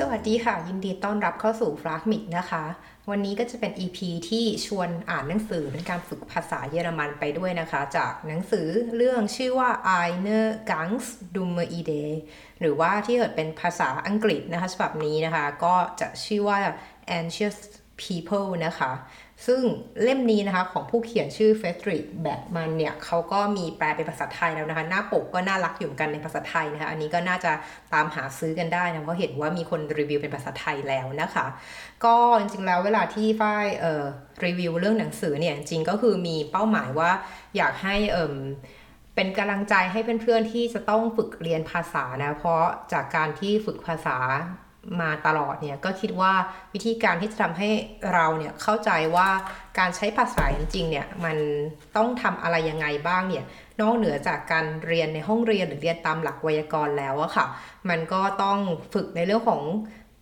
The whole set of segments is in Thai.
สวัสดีค่ะ ยินดีต้อนรับเข้าสู่ฟลากมิกนะคะ วันนี้ก็จะเป็น EP ที่ชวนอ่านหนังสือเป็นการฝึกภาษาเยอรมันไปด้วยนะคะ จากหนังสือเรื่องชื่อว่า Eine Ganz dumme Idee หรือว่าที่เกิดเป็นภาษาอังกฤษนะคะฉบับนี้นะคะ ก็จะชื่อว่า Anxious People นะคะ ซึ่งเล่มนี้นะคะของผู้เขียนชื่อเฟสตริกแบทมันเนี่ยเขาก็มีแปลเป็นภาษาไทยแล้วนะคะ หน้าปกก็น่ารักอยู่กันในภาษาไทยนะคะ อันนี้ก็น่าจะตามหาซื้อกันได้นะ เพราะเห็นว่ามีคนรีวิวเป็นภาษาไทยแล้วนะคะ ก็จริงๆแล้วเวลาที่ฝ้ายเอ่อรีวิวเรื่องหนังสือเนี่ยจริงก็คือมีเป้าหมายว่าอยากให้เอ่มเป็นกำลังใจให้เพื่อนๆที่จะต้องฝึกเรียนภาษานะ เพราะจากการที่ฝึกภาษา มาตลอดเนี่ยก็คิดว่าวิธีการที่จะทำให้เราเนี่ยเข้าใจว่าการใช้ภาษาจริงๆเนี่ยมันต้องทำอะไรยังไงบ้างเนี่ยนอกเหนือจากการเรียนในห้องเรียนหรือเรียนตามหลักไวยากรณ์แล้วอะค่ะ มันก็ต้องฝึกในเรื่องของ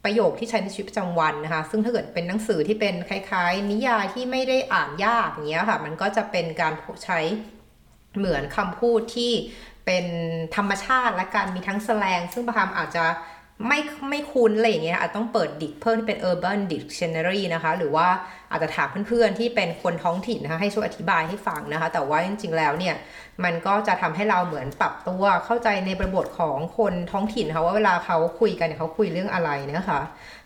ประโยคที่ใช้ในชีวิตประจำวันนะคะ ซึ่งถ้าเกิดเป็นหนังสือที่เป็นคล้ายๆ นิยายที่ไม่ได้อ่านยากอย่างเงี้ยค่ะ มันก็จะเป็นการใช้เหมือนคำพูดที่เป็นธรรมชาติและการมีทั้งแสลง ซึ่งประคำอาจจะ ไม่ไม่คุ้นอะไรอย่างเงี้ยอาจต้องเปิดดิกเพิ่มที่เป็น urban dictionary นะคะ หรือว่าอาจจะถามเพื่อนๆที่เป็นคนท้องถิ่นนะคะให้ช่วยอธิบายให้ฟังนะคะ แต่ว่าจริงๆแล้วเนี่ย มันก็จะทำให้เราเหมือนปรับตัวเข้าใจในบริบทของคนท้องถิ่นนะคะว่าเวลาเขาคุยกันเนี่ยเขาคุยเรื่องอะไรนะคะ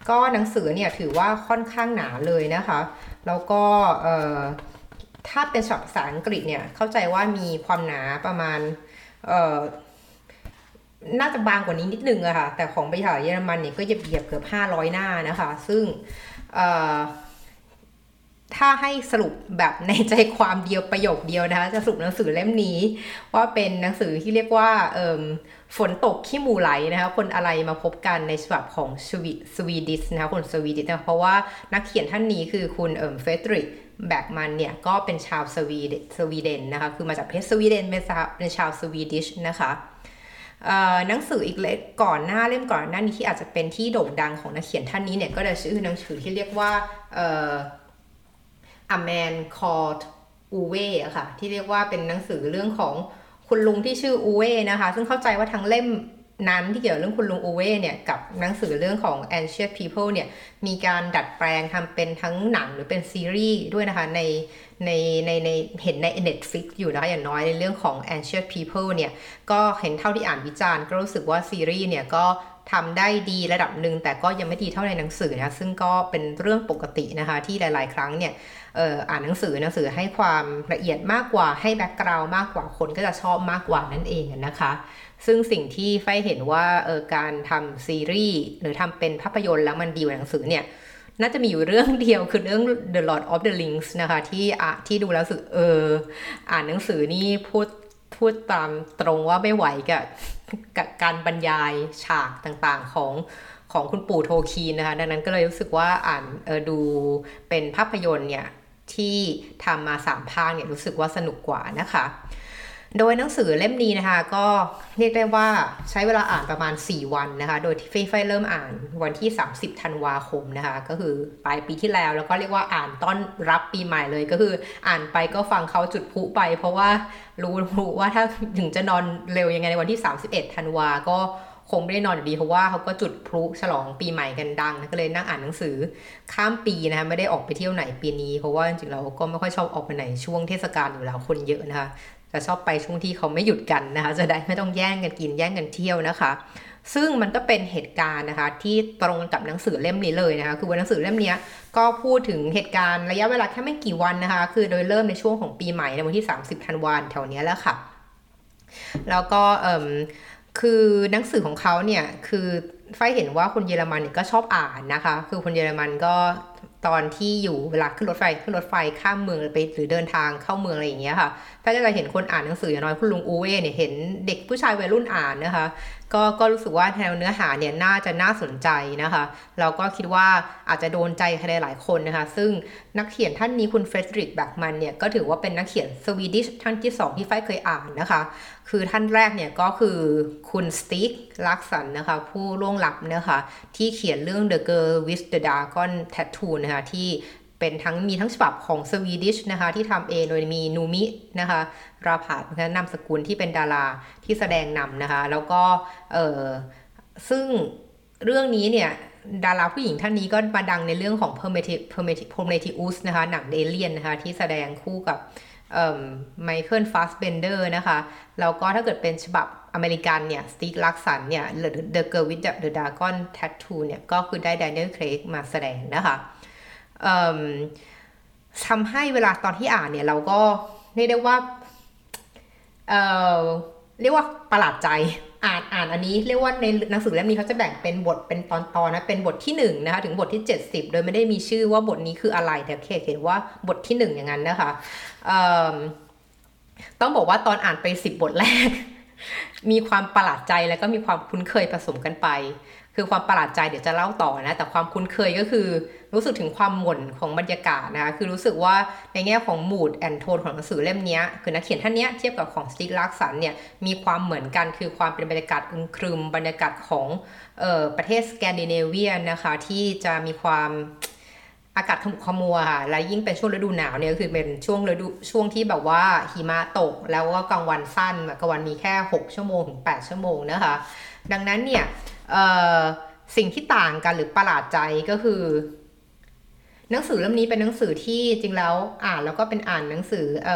ก็หนังสือเนี่ยถือว่าค่อนข้างหนาเลยนะคะ แล้วก็เอ่อถ้าเป็นฉบับภาษาอังกฤษเนี่ยเข้าใจว่ามีความหนาประมาณเอ่อ น่าจะบางกว่านี้นิดนึงอะค่ะ แต่ของภาษายเยอรมันเนี่ยก็เหยียบเหยียบเกือบ500หน้านะคะ ซึ่งถ้าให้สรุปแบบในใจความเดียวประโยคเดียวนะคะ จะสรุปหนังสือเล่มนี้ ว่าเป็นหนังสือที่เรียกว่าเอ่มฝนตกขี้หมูไหลนะคะคนอะไรมาพบกันในฉบับของสวี Swedish นะคะคน Swedish นะเพราะว่านักเขียนท่านนี้คือคุณเอ่ม Fredrik Backman เนี่ยก็เป็นชาวสวีดนสวีเดนนะคะคือมาจากประเทศสวีเดนเป็นชาว Swedish นะคะ หนังสืออีกเล่มก่อนหน้าเล่มก่อนหน้านี้ที่อาจจะเป็นที่โด่งดังของนักเขียนท่านนี้เนี่ยก็จะชื่อหนังสือที่เรียกว่าอ่อ A Man Called Uwe อะค่ะที่เรียกว่าเป็นหนังสือเรื่องของคุณลุงที่ชื่ออูเว่นะคะ ซึ่งเข้าใจว่าทั้งเล่มนั้นที่เกี่ยวกับเรื่องคุณลุงอูเว่เนี่ยกับหนังสือเรื่องของ Ancient People เนี่ยมีการดัดแปลงทำเป็นทั้งหนังหรือเป็นซีรีส์ด้วยนะคะใน ในในในเห็นใน Netflix อยู่นะคะอย่างน้อยในเรื่องของ Ancient People เนี่ย ก็เห็นเท่าที่อ่านวิจารณ์ ก็รู้สึกว่าซีรีส์เนี่ยก็ทำได้ดีระดับหนึ่งแต่ก็ยังไม่ดีเท่าในหนังสือนะซึ่งก็เป็นเรื่องปกตินะคะ ที่หลาย ๆ ครั้งเนี่ยอ่ออ่านหนังสือหนังสือให้ความละเอียดมากกว่าให้แบ็กกราวด์มากกว่าคนก็จะชอบมากกว่านั่นเองนะคะ ซึ่งสิ่งที่ไฟเห็นว่าออการทำซีรีส์หรือทำเป็นภาพยนตร์แล้วมันดีกว่าหนังสือเนี่ย น่าจะมีอยู่เรื่องเดียวคือเรื่อง The Lord of the Rings นะคะ ที่อะที่ดูแล้วรู้สึกเออ อ่านหนังสือนี่พูดพูดตามตรงว่าไม่ไหวกับกับการบรรยายฉากต่างๆของของคุณปู่โทคีนนะคะ ดังนั้นก็เลยรู้สึกว่าอ่านเออดูเป็นภาพยนตร์เนี่ยที่ทำมาสามภาคเนี่ยรู้สึกว่าสนุกกว่านะคะ โดยหนังสือเล่มนี้นะคะ ก็เรียกได้ว่าใช้เวลาอ่านประมาณ 4 วันนะคะ โดยที่ไฟเริ่มอ่านวันที่ 30 ธันวาคมนะคะ ก็คือปลายปีที่แล้วแล้วก็เรียกว่าอ่านต้อนรับปีใหม่เลยก็คืออ่านไปก็ฟังเขาจุดพลุไป เพราะว่ารู้รู้ว่าถ้าถึงจะนอนเร็วยังไงในวันที่ 31 ธันวาก็ คงไม่ได้นอนอยู่ดีเพราะว่าเขาก็จุดพลุฉลองปีใหม่กันดังนะก็เลยนั่งอ่านหนังสือข้ามปีนะคะไม่ได้ออกไปเที่ยวไหนปีนี้ เพราะว่าจริงๆเราก็ไม่ค่อยชอบออกไปไหนช่วงเทศกาลอยู่แล้วคนเยอะนะคะจะชอบไปช่วงที่เขาไม่หยุดกันนะคะจะได้ไม่ต้องแย่งกันกินแย่งกันเที่ยวนะคะ ซึ่งมันก็เป็นเหตุการณ์นะคะที่ตรงกับหนังสือเล่มนี้เลยนะคะคือวันหนังสือเล่มนี้ก็พูดถึงเหตุการณ์ระยะเวลาแค่ไม่กี่วันนะคะ คือโดยเริ่มในช่วงของปีใหม่ในวันที่ 30ธันวาคมแถวนี้แล้วค่ะ แล้วก็เอ่ม คือหนังสือของเขาเนี่ยคือไฟเห็นว่าคนเยอรมันเนี่ยก็ชอบอ่านนะคะ คือคนเยอรมันก็ตอนที่อยู่เวลาขึ้นรถไฟขึ้นรถไฟข้ามเมืองไปหรือเดินทางเข้าเมืองอะไรอย่างเงี้ยค่ะไฟก็จะเห็นคนอ่านหนังสืออย่างน้อยคุณลุงอูเว่เนี่ยเห็นเด็กผู้ชายวัยรุ่นอ่านนะคะ ก็ก็รู้สึกว่าแนวเนื้อหาเนี่ยน่าจะน่าสนใจนะคะเราก็คิดว่าอาจจะโดนใจใครหลายคนนะคะ ซึ่งนักเขียนท่านนี้คุณเฟรดริกแบกมันเนี่ยก็ถือว่าเป็นนักเขียนสวีดิชท่านที่สองที่ไฟเคยอ่านนะคะ คือท่านแรกเนี่ยก็คือคุณสตีกลักสันนะคะ ผู้ล่วงลับนะคะที่เขียนเรื่อง The Girl with the Dragon Tattoo นะคะที่เป็นทั้งมีทั้งฉบับของสวีดิชนะคะที่ทำเองโดยมีนูมินะคะราผาดนะคะนามสกุลที่เป็นดาราที่แสดงนำนะคะ แล้วก็เออซึ่งเรื่องนี้เนี่ยดาราผู้หญิงท่านนี้ก็มาดังในเรื่องของ Prometheus นะคะหนังเอเลียนนะคะที่แสดงคู่กับ ไมเคิลฟาสเบนเดอร์นะคะ แล้วก็ถ้าเกิดเป็นฉบับอเมริกันเนี่ยสตีกลักสันเนี่ย The Girl with the Dragon Tattoo เนี่ย ก็คือได้ Daniel Craig มาแสดงนะคะทำให้เวลาตอนที่อ่านเนี่ย เราก็เรียกได้ว่าเเรียกว่าประหลาดใจ อ่านอ่านอันนี้เรียกว่าในหนังสือเล่มนี้เขาจะแบ่งเป็นบทเป็นตอนๆนะเป็นบทที่1นนะคะถึงบทที่ 70 โดยไม่ได้มีชื่อว่าบทนี้คืออะไรแต่แค่เห็นว่าบทที่ 1 อย่างนั้นนะคะต้องบอกว่าตอนอ่านไป 10 บทแรก มีความประหลาดใจแล้วก็มีความคุ้นเคยผสมกันไป คือความประหลาดใจเดี๋ยวจะเล่าต่อนะ แต่ความคุ้นเคยก็คือรู้สึกถึงความหม่นของบรรยากาศนะคะ คือรู้สึกว่าในแง่ของ mood and tone ของหนังสือเล่มนี้คือนักเขียนท่านนี้เทียบกับของ Stieg Larsson เนี่ยมีความเหมือนกันคือความเป็นบรรยากาศอึมครึม บรรยากาศของออประเทศสแกนดิเนเวียนะคะที่จะมีความอากาศขมุกขมัวค่ะ และยิ่งเป็นช่วงฤดูหนาวเนี่ยคือเป็นช่วงฤดูช่วงที่แบบว่าหิมะตก แล้วก็กลางวันสั้นกลางวันมีแค่ 6 ชั่วโมงถึง 8 ชั่วโมงนะคะ ดังนั้นเนี่ย สิ่งที่ต่างกันหรือประหลาดใจก็คือ หนังสือเล่มนี้เป็นหนังสือที่จริงแล้วอ่านแล้วก็เป็นอ่านหนังสือเ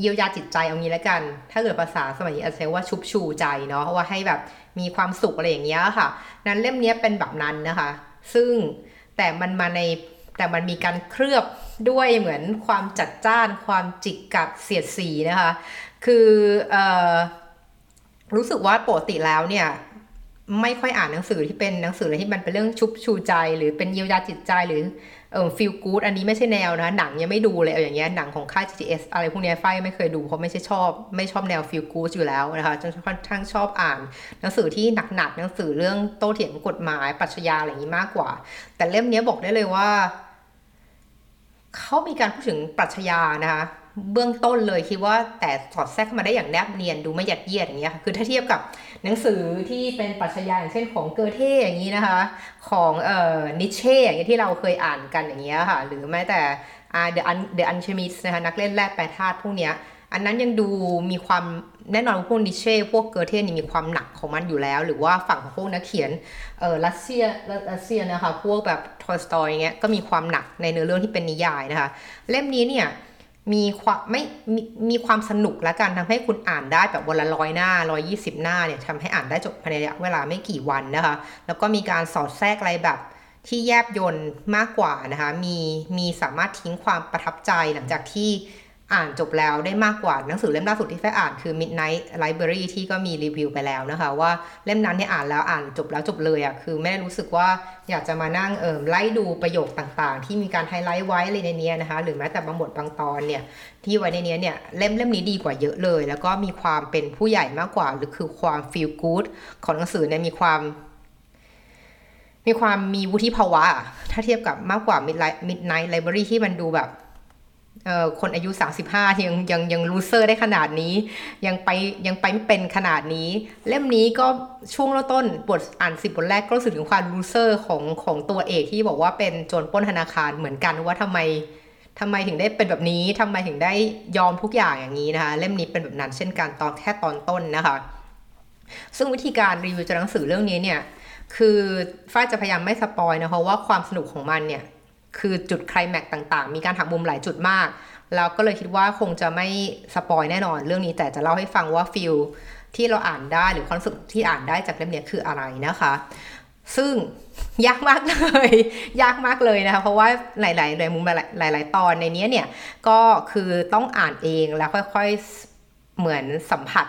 เยียวยาจิตใจเอางี้แล้วกัน ถ้าเกิดภาษาสมัยนี้อาจจะว่าชุบชูใจเนาะว่าให้แบบมีความสุขอะไรอย่างเงี้ยค่ะ นั้นเล่มนี้เป็นแบบนั้นนะคะ ซึ่งแต่มันมาในแต่มันมีการเคลือบด้วยเหมือนความจัดจ้าน ความจิกกัดเสียดสีนะคะ คืออรู้สึกว่าปกติแล้วเนี่ย ไม่ค่อยอ่านหนังสือที่เป็นหนังสืออะไรที่มันเป็นเรื่องชุบชูใจ หรือเป็นเยียวยาจิตใจหรือเอ่อฟิลกู๊ดอันนี้ไม่ใช่แนวนะ หนังยังไม่ดูเลยเอาอย่างเงี้ยหนังของค่าย GTS อะไรพวกนี้ไฟไม่เคยดูเพราะไม่ใช่ชอบ ไม่ชอบแนวฟิลกู๊ดอยู่แล้วนะคะจนค่อนข้างชอบอ่าน หนังสือที่หนักๆหนังสือเรื่องโต้เถียงกฎหมายปรัชญาอะไรอย่างนี้มากกว่า แต่เล่มนี้บอกได้เลยว่าเขามีการพูดถึงปรัชญานะคะ เบื้องต้นเลยคิดว่าแต่สอดแทรกเข้ามาได้อย่างแนบเนียนดูไม่ยัดเยียดอย่างเงี้ยค่ะคือถ้าเทียบกับหนังสือที่เป็นปรัชญาอย่างเช่นของเกอเธ่อย่างนี้นะคะ ของเอ่อนีทเช่อย่างเงี้ยที่เราเคยอ่านกันอย่างเงี้ยค่ะ หรือแม้แต่อ่า The Al The Alchemist นะคะนักเล่นแร่แปรธาตุพวกเนี้ยอันนั้นยังดูมีความแน่นอนพวกนีทเช่พวกเกอเธ่นี่มีความหนักของมันอยู่แล้ว หรือว่าฝั่งของพวกนักเขียนเออรัสเซียรัสเซียนะคะพวกแบบทอลสตอยเงี้ยก็มีความหนักในเนื้อเรื่องที่เป็นนิยายนะคะ เล่มนี้เนี่ย มีความไม่มีมีความสนุกและกันทำให้คุณอ่านได้แบบวันละร้อยหน้าร้อยี่สิบหน้าเนี่ยทำให้อ่านได้จบภายในระยะเวลาไม่กี่วันนะคะ แล้วก็มีการสอดแทรกอะไรแบบที่แยบยนต์มากกว่านะคะ มีมีสามารถทิ้งความประทับใจหลังจากที่ อ่านจบแล้วได้มากกว่าหนังสือเล่มล่าสุดที่แฟอ่านคือ Midnight Library ที่ก็มีรีวิวไปแล้วนะคะ ว่าเล่มนั้นเนี่ยอ่านแล้วอ่านจบแล้วจบเลยอะ่ะคือไม่ได้รู้สึกว่าอยากจะมานั่งเอิมไล่ดูประโยคต่างๆ ที่มีการไฮไลท์ไว้เลยในนี้นะคะ หรือแม้แต่บางบทบางตอนเนี่ยที่ไว้ในนี้เนี่ยเล่มเล่มนี้ดีกว่าเยอะเลย แล้วก็มีความเป็นผู้ใหญ่มากกว่า หรือคือความ feel good ของหนังสือเนี่ยมีความมีความมีวุฒิภาวะ ถ้าเทียบกับมากกว่า Midnight Library ที่มันดูแบบ คนอายุ 35ยังยังยังรูเซอร์ได้ขนาดนี้ ยังไปยังไปไม่เป็นขนาดนี้ เล่มนี้ก็ช่วงต้นบทอ่านสิบบทแรกก็รู้สึกถึงความ loser ของของตัวเอกที่บอกว่าเป็นโจรปล้นธนาคารเหมือนกันว่าทำไมทำไมถึงได้เป็นแบบนี้ทำไมถึงได้ยอมทุกอย่างอย่างนี้นะคะ เล่มนี้เป็นแบบนั้นเช่นกันตอนแค่ตอนต้นนะคะ ซึ่งวิธีการรีวิวจากหนังสือเรื่องนี้เนี่ย คือฝ้าจะพยายามไม่ spoil นะเพราะว่าความสนุกของมันเนี่ย คือจุดไคลแม็กต่างๆ มีการหักมุมหลายจุดมากแล้วก็เลยคิดว่าคงจะไม่ spoil แน่นอนเรื่องนี้แต่จะเล่าให้ฟังว่า feel ที่เราอ่านได้หรือความรู้สึกที่อ่านได้จากเล่มนี้คืออะไรนะคะ ซึ่งยากมากเลย ยากมากเลยนะคะ เพราะว่าหลายๆหลายมุมหลาย ๆ ตอนในนี้เนี่ยก็คือต้องอ่านเองแล้วค่อยๆเหมือนสัมผัส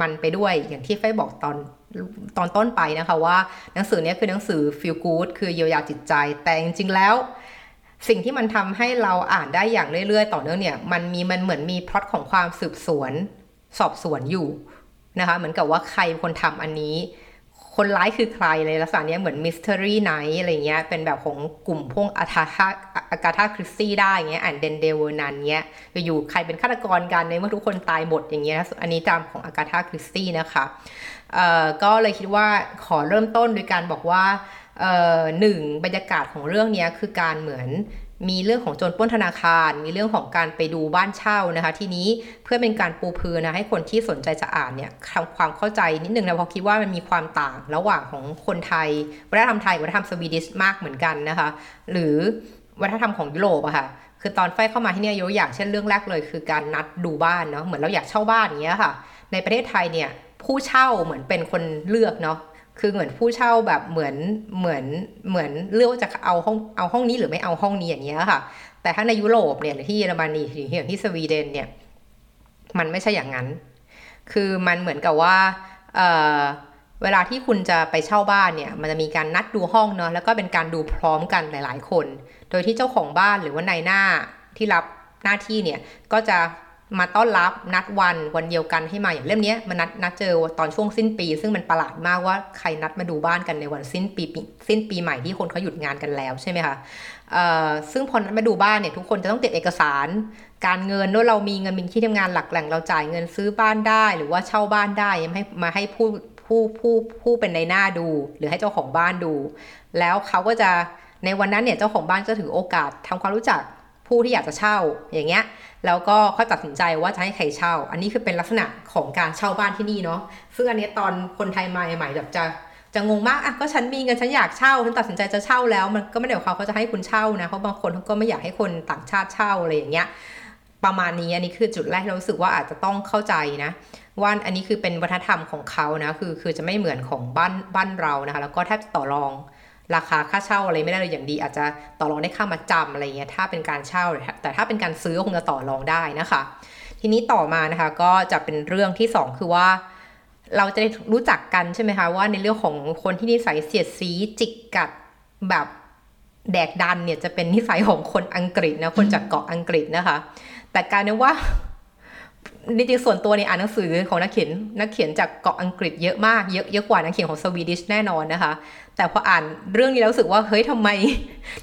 มันไปด้วยอย่างที่ฝ้ายบอกตอนตอนต้นไปนะคะว่าหนังสือนี้คือหนังสือ feel good คือเยียวยาจิตใจแต่จริงๆแล้ว สิ่งที่มันทำให้เราอ่านได้อย่างเรื่อยๆ ต่อเนื่องเนี่ยมันมีมันเหมือนมีพล็อตของความสืบสวนสอบสวนอยู่นะคะเหมือนกับว่าใครคนทำอันนี้ คนร้ายคือใครเลยลักษณะนี้เหมือน mystery night อะไรเงี้ยเป็นแบบของกลุ่มพวกอาธาธาอากาธาคริสตี้ได้เงี้ย And Then There Were None เงี้ยอยู่ใครเป็นฆาตกรกันในเมื่อทุกคนตายหมดอย่างเงี้ยอันนี้ตามของอากาธาคริสตี้นะคะเอ่อก็เลยคิดว่าขอเริ่มต้นโดยการบอกว่า หนึ่งบรรยากาศของเรื่องนี้คือการเหมือนมีเรื่องของโจรปล้นธนาคาร มีเรื่องของการไปดูบ้านเช่านะคะ ทีนี้เพื่อเป็นการปูพื้นนะให้คนที่สนใจจะอ่านเนี่ยทำความเข้าใจนิดนึงนะเพราะคิดว่ามันมีความต่างระหว่างของคนไทยวัฒนธรรมไทยวัฒนธรรมสวีดิชมากเหมือนกันนะคะ หรือวัฒนธรรมของยุโรปอะค่ะคือตอนไฟเข้ามาที่เนี่ยยกอย่างเช่นเรื่องแรกเลยคือการนัดดูบ้านเนาะเหมือนเราอยากเช่าบ้านอย่างเงี้ยค่ะ ในประเทศไทยเนี่ยผู้เช่าเหมือนเป็นคนเลือกเนาะ คือเหมือนผู้เช่าแบบเหมือนเหมือนเหมือนเลือกจะเอาห้องเอาห้องนี้หรือไม่เอาห้องนี้อย่างเงี้ยค่ะ แต่ถ้าในยุโรปเนี่ยหรือที่เยอรมนีหรืออย่างที่สวีเดนเนี่ยมันไม่ใช่อย่างนั้น คือมันเหมือนกับว่าเเวลาที่คุณจะไปเช่าบ้านเนี่ยมันจะมีการนัดดูห้องเนาะแล้วก็เป็นการดูพร้อมกันหลาย ๆ คน โดยที่เจ้าของบ้านหรือว่านายหน้าที่รับหน้าที่เนี่ยก็จะ มาต้อนรับนัดวันวันเดียวกันให้มาอย่างเล่มนี้มันนัดนัดเจอตอนช่วงสิ้นปี ซึ่งมันประหลาดมากว่าใครนัดมาดูบ้านกันในวันสิ้นปีสิ้นปีใหม่ที่คนเขาหยุดงานกันแล้วใช่ไหมคะซึ่งพอนัดมาดูบ้านเนี่ยทุกคนจะต้องเตรียมเอกสาร การเงินว่าเรามีเงินมีที่ทำงานหลักแหล่งเราจ่ายเงินซื้อบ้านได้ หรือว่าเช่าบ้านได้มาให้มาให้ผู้ผู้ผู้ผู้เป็นในหน้าดู หรือให้เจ้าของบ้านดู แล้วเขาก็จะในวันนั้นเนี่ยเจ้าของบ้านจะถือโอกาสทำความรู้จัก ผู้ที่อยากจะเช่าอย่างเงี้ยแล้วก็ค่อยตัดสินใจว่าจะให้ใครเช่า อันนี้คือเป็นลักษณะของการเช่าบ้านที่นี่เนาะซึ่งอันนี้ตอนคนไทยมาใหม่แบบจะจะงงมาก อะ ก็ฉันมีเงินฉันอยากเช่า ฉันตัดสินใจจะเช่าแล้ว มันก็ไม่ได้หมายควาเขาจะให้คุณเช่านะ เพราะบางคนเขาก็ไม่อยากให้คนต่างชาติเช่าอะไรอย่างเงี้ย ประมาณนี้ อันนี้คือจุดแรกเรารู้สึกว่าอาจจะต้องเข้าใจนะ ว่าอันนี้คือเป็นวัฒนธรรมของเขานะ คือ คือจะไม่เหมือนของบ้านบ้านเรานะคะ แล้วก็แทบต่อรอง ราคาค่าเช่าอะไรไม่ได้เลยอย่างดี อาจจะต่อรองได้ค่ามาจำอะไรเงี้ยถ้าเป็นการเช่า แต่ถ้าเป็นการซื้อคงจะต่อรองได้นะคะ ทีนี้ต่อมานะคะก็จะเป็นเรื่องที่ 2 คือว่า เราจะได้รู้จักกันใช่ไหมคะว่าในเรื่องของคนที่นิสัยเสียดสีจิกกัดแบบแดกดันเนี่ยจะเป็นนิสัยของคนอังกฤษนะคนจากเกาะอังกฤษนะคะ แต่การนี้ว่า จริงๆส่วนตัวเนี่ยอ่านหนังสือของนักเขียนนักเขียนจากเกาะอังกฤษเยอะมากเยอะเยอะกว่านักเขียนของสวีดิชแน่นอนนะคะ แต่พออ่านเรื่องนี้แล้วรู้สึกว่าเฮ้ยทำไม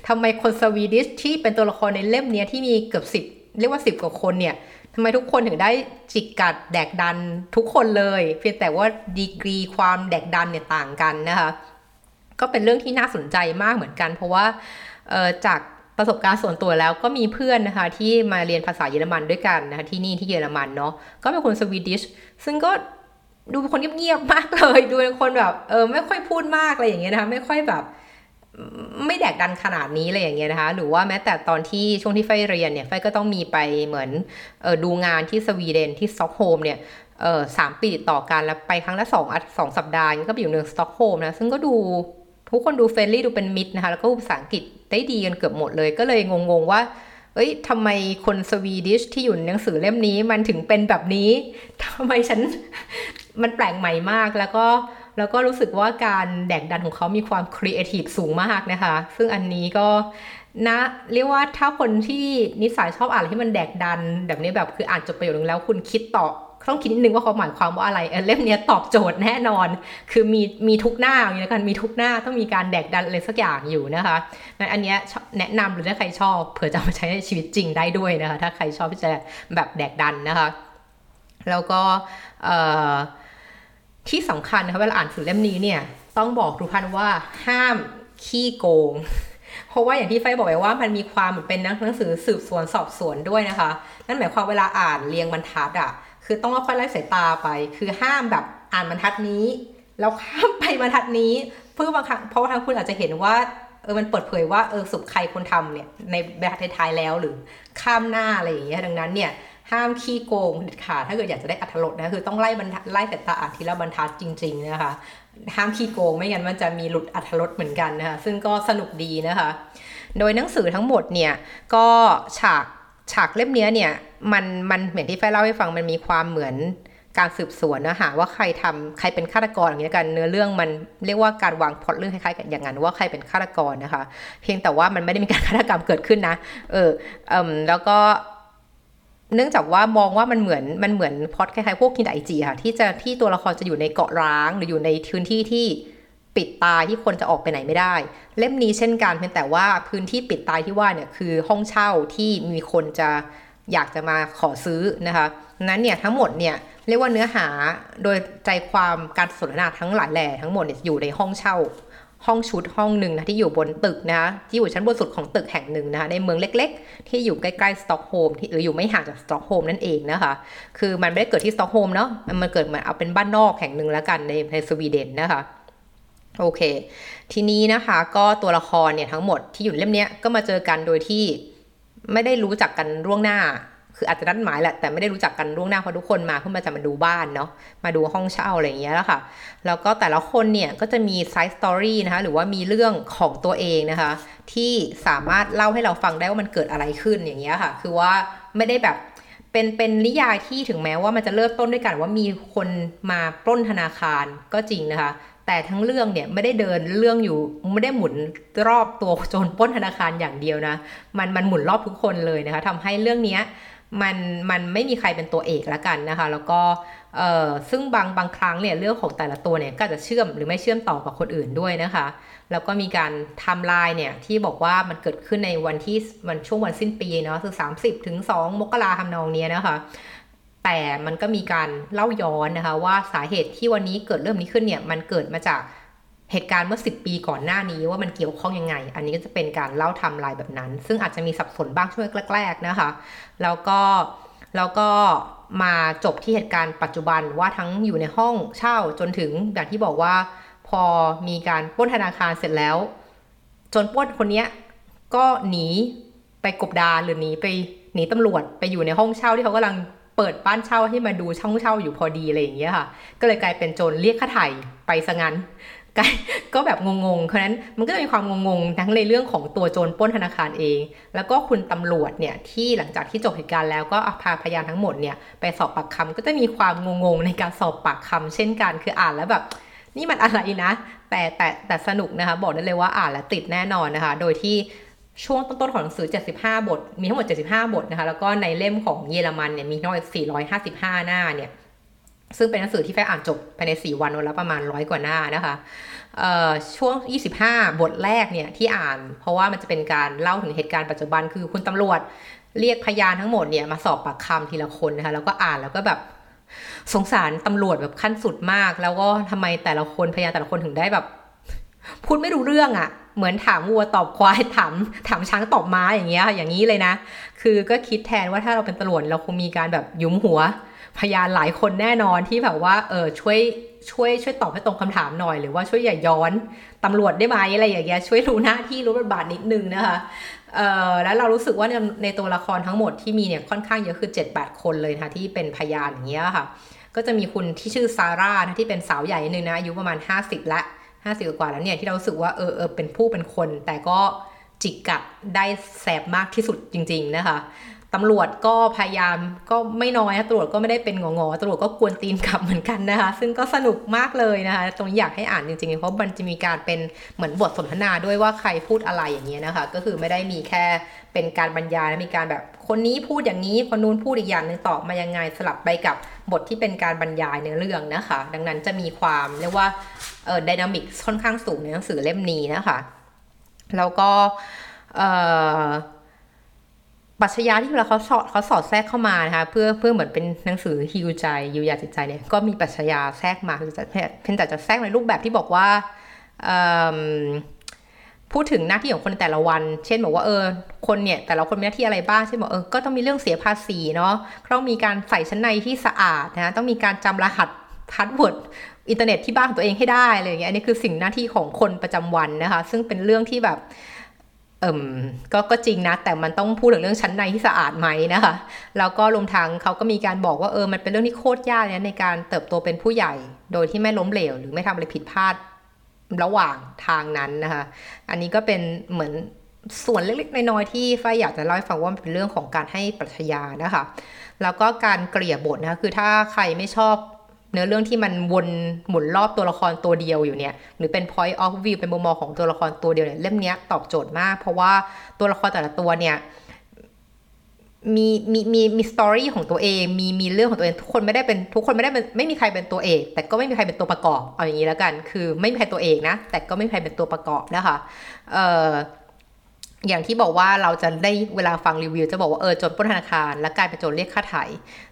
ทำไมคน Swedish ที่เป็นตัวละครในเล่มนี้ที่มีเกือบสิบเรียกว่าสิบกว่าคนเนี่ยทำไมทุกคนถึงได้จิกกัดแดกดันทุกคนเลย เพียงแต่ว่าดีกรีความแดกดันเนี่ยต่างกันนะคะ ก็เป็นเรื่องที่น่าสนใจมากเหมือนกัน เพราะว่าจาก ประสบการณ์ส่วนตัวแล้วก็มีเพื่อนนะคะที่มาเรียนภาษาเยอรมันด้วยกันนะคะที่นี่ที่เยอรมันเนาะก็เป็นคน Swedishซึ่งก็ดูเป็นคนเงียบๆมากเลยดูเป็นคนแบบเออไม่ค่อยพูดมากอะไรอย่างเงี้ยนะคะไม่ค่อยแบบไม่แดกดันขนาดนี้อะไรอย่างเงี้ยนะคะ หรือว่าแม้แต่ตอนที่ช่วงที่ฝ้ายเรียนเนี่ยฝ้ายก็ต้องมีไปเหมือนเออดูงานที่สวีเดนที่สต็อกโฮล์มเนี่ยเออสามปีต่อกันแล้วไปครั้งละสองสองสัปดาห์ก็ไปอยู่ในสต็อกโฮล์มนะซึ่งก็ดู ทุกคนดู friendly ดูเป็นมิตรนะคะแล้วก็ภาษาอังกฤษได้ดีกันเกือบหมดเลย ก็เลยงงๆว่า เอ้ยทำไมคน Swedish ที่อยู่ในหนังสือเล่มนี้มันถึงเป็นแบบนี้ทำไมฉันมันแปลกใหม่มากแล้วก็แล้วก็รู้สึกว่าการแดกดันของเขามีความครีเอทีฟสูงมากนะคะ ซึ่งอันนี้ก็นะเรียกว่าถ้าคนที่นิสัยชอบอ่านที่มันแดกดัน แบบนี้แบบคืออ่านจบประโยคนึงแล้วคุณคิดต่อ ต้องคิดนิดนึงว่าเขาหมายความว่าอะไรเล่มนี้ตอบโจทย์แน่นอน คือมีมีทุกหน้าอย่างนี้กันมีทุกหน้าต้องมีการแดกดันอะไรสักอย่างอยู่นะคะงั้นอันนี้แนะนำหรือถ้าใครชอบเผื่อจะมาใช้ในชีวิตจริงได้ด้วยนะคะถ้าใครชอบที่จะแบบแดกดันนะคะ แล้วก็ที่สำคัญนะคะเวลาอ่านสือเล่มนี้เนี่ยต้องบอกทุกท่านว่าห้ามขี้โกงเพราะว่าอย่างที่ไฟบอกไปว่ามันมีความเหมือนเป็นหนังสือสืบสวนสอบสวนด้วยนะคะ นั่นหมายความเวลาอ่านเรียงบรรทัดอะ คือต้องค่อยไล่สายตาไป คือห้ามแบบอ่านบรรทัดนี้ แล้วข้ามไปบรรทัดนี้ เพื่อบางครั้งเพราะว่าทางคุณอาจจะเห็นว่าเออมันเปิดเผยว่าเออสุขใครคนทำเนี่ยในบรรทัดท้ายแล้วหรือข้ามหน้าอะไรอย่างเงี้ยดังนั้นเนี่ยห้ามขี้โกงเด็ดขาดถ้าเกิดอยากจะได้อัธรสนะคือต้องไล่บรรทัดไล่สายตาอ่านทีละบรรทัดจริง ๆนะคะ ห้ามขี้โกงไม่งั้นมันจะมีหลุดอัธรสเหมือนกันนะคะซึ่งก็สนุกดีนะคะ โดยหนังสือทั้งหมดเนี่ยก็ฉาก ฉากเล่มนี้เนี่ยมันมันเหมือนที่แฟเล่าให้ฟังมันมีความเหมือนการสืบสวนนะหาว่าใครทำใครเป็นฆาตกรอย่างนี้กันเนื้อเรื่องมันเรียกว่าการวางพล็อตเรื่องคล้ายๆกันอย่างนั้นว่าใครเป็นฆาตกรนะคะ เพียงแต่ว่ามันไม่ได้มีการฆาตกรรมเกิดขึ้นนะ เออเออแล้วก็เนื่องจากว่ามองว่ามันเหมือนมันเหมือนพล็อตคล้ายๆพวกคินไอจีค่ะที่จะที่ตัวละครจะอยู่ในเกาะร้างหรืออยู่ในพื้นที่ที่ ปิดตายที่คนจะออกไปไหนไม่ได้ เล่มนี้เช่นกันเพียงแต่ว่าพื้นที่ปิดตายที่ว่าเนี่ยคือห้องเช่าที่มีคนจะอยากจะมาขอซื้อนะคะนั้นเนี่ยทั้งหมดเนี่ยเรียกว่าเนื้อหาโดยใจความการสนทนาทั้งหลายแหล่ทั้งหมดเนี่ยอยู่ในห้องเช่า ห้องชุดห้องหนึ่งนะที่อยู่บนตึกนะที่อยู่ชั้นบนสุดของตึกแห่งหนึ่งนะคะในเมืองเล็ก ๆ ที่อยู่ใกล้ๆสต็อกโฮล์มหรืออยู่ไม่ห่างจากสต็อกโฮล์มนั่นเองนะคะ คือมันไม่ได้เกิดที่สต็อกโฮล์มเนาะมันเกิดมาเอาเป็นบ้านนอกแห่งหนึ่งแล้วกันในในสวีเดนนะคะ โอเค ทีนี้นะคะก็ตัวละครเนี่ยทั้งหมดที่อยู่เล่มนี้ก็มาเจอกันโดยที่ไม่ได้รู้จักกันล่วงหน้า คืออาจจะนัดหมายแหละแต่ไม่ได้รู้จักกันล่วงหน้าเพราะทุกคนมาเพื่อมาจะมาดูบ้านเนาะมาดูห้องเช่าอะไรอย่างเงี้ยแล้วค่ะ แล้วก็แต่ละคนเนี่ยก็จะมีไซส์สตอรี่นะคะหรือว่ามีเรื่องของตัวเองนะคะ ที่สามารถเล่าให้เราฟังได้ว่ามันเกิดอะไรขึ้นอย่างเงี้ยค่ะ คือว่าไม่ได้แบบเป็นเป็นนิยายที่ถึงแม้ว่ามันจะเริ่มต้นด้วยกันว่ามีคนมาปล้นธนาคารก็จริงนะคะ แต่ทั้งเรื่องเนี่ยไม่ได้เดินเรื่องอยู่ไม่ได้หมุนรอบตัวโจรป้นธนาคารอย่างเดียวนะ มันมันหมุนรอบทุกคนเลยนะคะทำให้เรื่องนี้มันมันไม่มีใครเป็นตัวเอกแล้วกันนะคะ แล้วก็เอ่อซึ่งบางบางครั้งเนี่ยเรื่องของแต่ละตัวเนี่ยก็จะเชื่อมหรือไม่เชื่อมต่อกับคนอื่นด้วยนะคะ แล้วก็มีการทำลายเนี่ยที่บอกว่ามันเกิดขึ้นในวันที่วันช่วงวันสิ้นปีเนาะคือ30 ถึง 2 มกราคมนองนี้นะคะ แต่มันก็มีการเล่าย้อนนะคะว่าสาเหตุที่วันนี้เกิดเรื่องนี้ขึ้นเนี่ยมันเกิดมาจากเหตุการณ์เมื่อ 10 ปีก่อนหน้านี้ว่ามันเกี่ยวข้องยังไง อันนี้ก็จะเป็นการเล่าทำลายแบบนั้น ซึ่งอาจจะมีสับสนบ้างช่วงแรกๆนะคะ แล้วก็แล้วก็มาจบที่เหตุการณ์ปัจจุบันว่าทั้งอยู่ในห้องเช่าจนถึงอย่างที่บอกว่า พอมีการปล้นธนาคารเสร็จแล้ว จนปล้นคนนี้ก็หนีไปกบดานหรือหนีไปหนีตำรวจไปอยู่ในห้องเช่าที่เขากำลัง เปิดบ้านเช่าให้มาดูช่องเช่าอยู่พอดีอะไรอย่างเงี้ยค่ะ ก็เลยกลายเป็นโจรเรียกค่าไถ่ไปซะงั้นก็แบบงงๆ เพราะนั้นมันก็จะมีความงงๆ ทั้งในเรื่องของตัวโจรป้นธนาคารเอง แล้วก็คุณตำรวจเนี่ยที่หลังจากที่จบเหตุการณ์แล้วก็พาพยานทั้งหมดเนี่ยไปสอบปากคำก็จะมีความงงๆ ในการสอบปากคำเช่นกัน คืออ่านแล้วแบบนี่มันอะไรนะ แต่แต่แต่สนุกนะคะ บอกได้เลยว่าอ่านแล้วติดแน่นอนนะคะ โดยที่ ช่วงต้นๆของหนังสือ 75 บท มีทั้งหมด 75 บทนะคะ แล้วก็ในเล่มของเยอรมันเนี่ยมีทั้งหมด455 หน้าเนี่ย ซึ่งเป็นหนังสือที่แฟอ่านจบภายใน 4 วันวันละประมาณร้อยกว่าหน้านะคะช่วง 25 บทแรกเนี่ยที่อ่าน เพราะว่ามันจะเป็นการเล่าถึงเหตุการณ์ปัจจุบันคือคุณตำรวจเรียกพยานทั้งหมดเนี่ยมาสอบปากคำทีละคนนะคะ แล้วก็อ่านแล้วก็แบบสงสารตำรวจแบบขั้นสุดมาก แล้วก็ทำไมแต่ละคนพยานแต่ละคนถึงได้แบบ พูดไม่รู้เรื่องอะ่ะ เหมือนถามวัวตอบควายถามถามช้างตอบม้าอย่างเงี้ยอย่างนี้เลยนะ คือก็คิดแทนว่าถ้าเราเป็นตำรวจเราคงมีการแบบยุ้มหัว พยานหลายคนแน่นอนที่แบบว่าเออช่วยช่วยช่วยตอบให้ตรงคำถามหน่อยหรือว่าช่วยอย่าย้อนตำรวจได้ไหมอะไรอย่างเงี้ยช่วยรู้หน้าที่รู้บทบาทนิดนึงนะคะเอ่อแล้วเรารู้สึกว่าในในตัวละครทั้งหมดที่มีเนี่ยค่อนข้างเยอะคือ 7 8 คนเลยนะคะที่เป็นพยานอย่างเงี้ยค่ะ ก็จะมีคุณที่ชื่อซาร่านะที่เป็นสาวใหญ่นึงนะอายุประมาณ 50ละ 50 กว่าแล้วเนี่ยที่เราสึกว่าเออเออเป็นผู้เป็นคน แต่ก็จิกกัดได้แสบมากที่สุดจริง ๆ นะคะ ตำรวจก็พยายามก็ไม่น้อยนะตำรวจก็ไม่ได้เป็นงงอตำรวจก็กวนตีนกลับเหมือนกันนะคะ ซึ่งก็สนุกมากเลยนะคะ ตรงนี้อยากให้อ่านจริงๆ เพราะมันจะมีการเป็นเหมือนบทสนทนาด้วยว่าใครพูดอะไรอย่างเงี้ยนะคะ ก็คือไม่ได้มีแค่เป็นการบรรยายมีการแบบคนนี้พูดอย่างนี้คนนู้นพูดอีกอย่างหนึ่งตอบมายังไงสลับไปกับบทที่เป็นการบรรยายในเรื่องนะคะ ดังนั้นจะมีความเรียกว่าเออดินามิกค่อนข้างสูงในหนังสือเล่มนี้นะคะ แล้วก็เออ ปรัชญาที่เวลาเขาสอดเขาสอดแทรกเข้ามานะคะเพื่อเพื่อเหมือนเป็นหนังสือฮิวใจยูยาจิตใจเนี่ยก็มีปรัชญาแทรกมาเพียงแต่จะแทรกในรูปแบบที่บอกว่าพูดถึงหน้าที่ของคนแต่ละวัน เช่นบอกว่าเออ คนเนี่ยแต่ละคนมีหน้าที่อะไรบ้าง เช่นบอกเออ ก็ต้องมีเรื่องเสียภาษีเนาะ ต้องมีการใส่ชั้นในที่สะอาดนะต้องมีการจำรหัสpassword อินเทอร์เน็ตที่บ้านของตัวเองให้ได้อะไรอย่างเงี้ย อันนี้คือสิ่งหน้าที่ของคนประจำวันนะคะ ซึ่งเป็นเรื่องที่แบบ เอิมก็ก็จริงนะ แต่มันต้องพูดถึงเรื่องชั้นในที่สะอาดไหมนะคะ แล้วก็รวมทั้งเขาก็มีการบอกว่าเออมันเป็นเรื่องที่โคตรยากเนี่ยในการเติบโตเป็นผู้ใหญ่ โดยที่ไม่ล้มเหลว หรือไม่ทำอะไรผิดพลาดระหว่างทางนั้นนะคะ อันนี้ก็เป็นเหมือนส่วนเล็กๆน้อยๆที่ฝ้ายอยากจะเล่าให้ฟังว่ามันเป็นเรื่องของการให้ปรัชญานะคะ แล้วก็การเกลี่ยบทนะคะคือถ้าใครไม่ชอบ นื้อเรื่องที่มันวนหมุนรอบตัวละครตัวเดียวอยู่เนี่ยหรือเป็น point of view เป็นมุมมองของตัวละครตัวเดียวเนี่ยเล่มนี้ตอบโจทย์มาก เพราะว่าตัวละครแต่ละตัวเนี่ยมีมีมีมีสตอรี่ของตัวเอง มีมีเรื่องของตัวเองทุกคนไม่ได้เป็นทุกคนไม่ได้เป็นไม่มีใครเป็นตัวเอกแต่ก็ไม่มีใครเป็นตัวประกอบเอาอย่างนี้แล้วกัน คือไม่มีใครตัวเอกนะ แต่ก็ไม่มีใครเป็นตัวประกอบนะคะเอ่ออย่างที่บอกว่าเราจะได้เวลาฟังรีวิว จะบอกว่าเออจรปล้นธนาคาร และกลายเป็นโจรเรียกค่าไถ่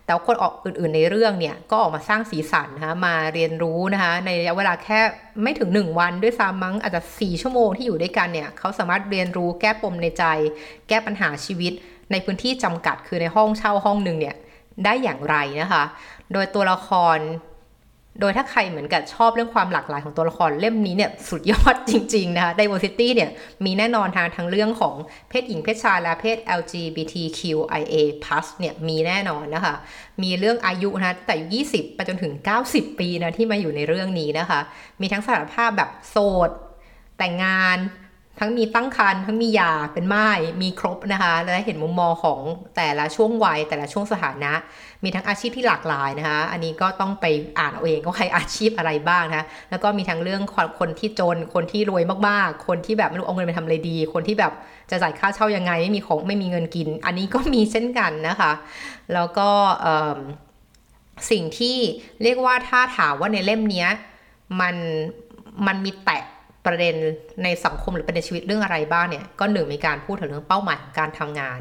แต่คนออกอื่นๆในเรื่องเนี่ยก็ออกมาสร้างสีสันนะคะมาเรียนรู้นะคะในระยะเวลาแค่ไม่ถึง 1 วันด้วยซ้ำมั้งอาจจะ 4 ชั่วโมงที่อยู่ด้วยกันเนี่ยเขาสามารถเรียนรู้แก้ปมในใจ แก้ปัญหาชีวิต ในพื้นที่จำกัดคือในห้องเช่าห้องหนึ่งเนี่ยได้อย่างไรนะคะ โดยตัวละคร โดยถ้าใครเหมือนกับชอบเรื่องความหลากหลายของตัวละครเล่มนี้เนี่ยสุดยอดจริง ๆ นะคะ diversity เนี่ยมีแน่นอนทางทั้งเรื่องของเพศหญิงเพศชายและเพศ LGBTQIA+ เนี่ยมีแน่นอนนะคะ มีเรื่องอายุนะแต่อายุ 20 ไปจนถึง 90 ปีนะที่มาอยู่ในเรื่องนี้นะคะ มีทั้งสารภาพแบบโสด แต่งงาน ทั้งมีตั้งครรภ์ทั้งมียาเป็นไม้มีครบนะคะ และเห็นมุมมองของแต่ละช่วงวัยแต่ละช่วงสถานะ มีทั้งอาชีพที่หลากหลายนะคะ อันนี้ก็ต้องไปอ่านเอาเองว่าใครอาชีพอะไรบ้างนะะแล้วก็มีทั้งเรื่องคนที่จนคนที่รวยมากๆ คนที่แบบไม่รู้เอาเงินไปทำอะไรดี คนที่แบบจะจ่ายค่าเช่ายังไงไม่มีของไม่มีเงินกิน อันนี้ก็มีเช่นกันนะคะ แล้วก็สิ่งที่เรียกว่าถ้าถามว่าในเล่มนี้มันมันมีแตะ ประเด็นในสังคมหรือประเด็นชีวิตเรื่องอะไรบ้างเนี่ย ก็หนึ่งมีการพูดถึงเรื่องเป้าหมายของการทำงาน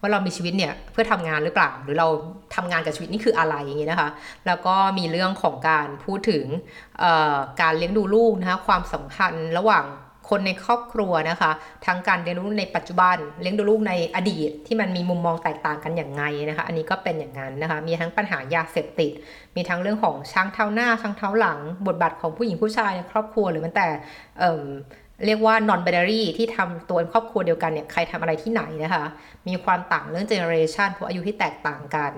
ว่าเรามีชีวิตเนี่ยเพื่อทำงานหรือเปล่า หรือเราทำงานกับชีวิตนี่คืออะไรอย่างเงี้นะคะ แล้วก็มีเรื่องของการพูดถึงการเลี้ยงดูลูกนะคะความสำคัญระหว่าง คนในครอบครัวนะคะ ทั้งการเรียนรู้ในปัจจุบันเลี้ยงดูลูกในอดีต ที่มันมีมุมมองแตกต่างกันอย่างไงนะคะ อันนี้ก็เป็นอย่างนั้นนะคะ มีทั้งปัญหายาเสพติด มีทั้งเรื่องของช้างเท้าหน้าช้างเท้าหลัง บทบาทของผู้หญิงผู้ชายในครอบครัวหรือมันแต่เเรียกว่า non binary ที่ทำตัวเป็นครอบครัวเดียวกันเนี่ยใครทำอะไรที่ไหนนะคะ มีความต่างเรื่องเจเนอเรชันเพราะอายุที่แตกต่างกัน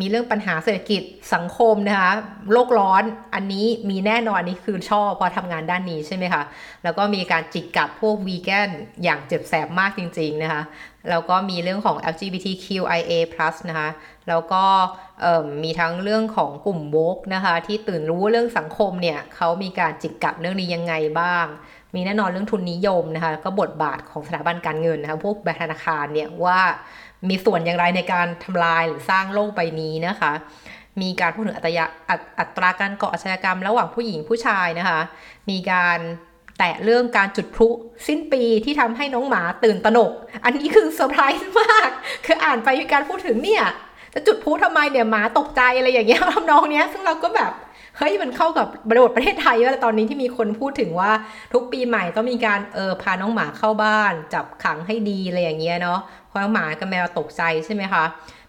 มีเรื่องปัญหาเศรษฐกิจสังคมนะคะโลกร้อนอันนี้มีแน่นอนอันนี้คือชอบพอทำงานด้านนี้ใช่ไหมคะแล้วก็มีการจิกกัดพวกวีแกนอย่างเจ็บแสบมากจริง ๆ นะคะแล้วก็มีเรื่องของ LGBTQIA+ นะคะแล้วก็มีทั้งเรื่องของกลุ่มโวกนะคะที่ตื่นรู้เรื่องสังคมเนี่ยเขามีการจิกกัดเรื่องนี้ยังไงบ้าง มีแน่นอนเรื่องทุนนิยมนะคะก็บทบาทของสถาบันการเงินนะคะพวกแบงก์ธนาคารเนี่ยว่ามีส่วนอย่างไรในการทำลายหรือสร้างโลกใบนี้นะคะ มีการพูดถึงอัตยาอัตราการก่ออาชญากรรม ระหว่างผู้หญิงผู้ชายนะคะ มีการแตะเรื่องการจุดพลุสิ้นปีที่ทำให้น้องหมาตื่นตระหนก อันนี้คือเซอร์ไพรส์มาก คืออ่านไปมีการพูดถึงเนี่ยจะจุดพลุทำไมเนี่ยหมาตกใจอะไรอย่างเงี้ยทำนองเนี้ยซึ่งเราก็แบบ เฮ้ยมันเข้ากับบริบทประเทศไทยว่าตอนนี้ที่มีคนพูดถึงว่าทุกปีใหม่ต้องมีการเออพาน้องหมาเข้าบ้าน จับขังให้ดีอะไรอย่างเงี้ยเนาะเพราะน้องหมากับแมวตกใจใช่ไหมคะ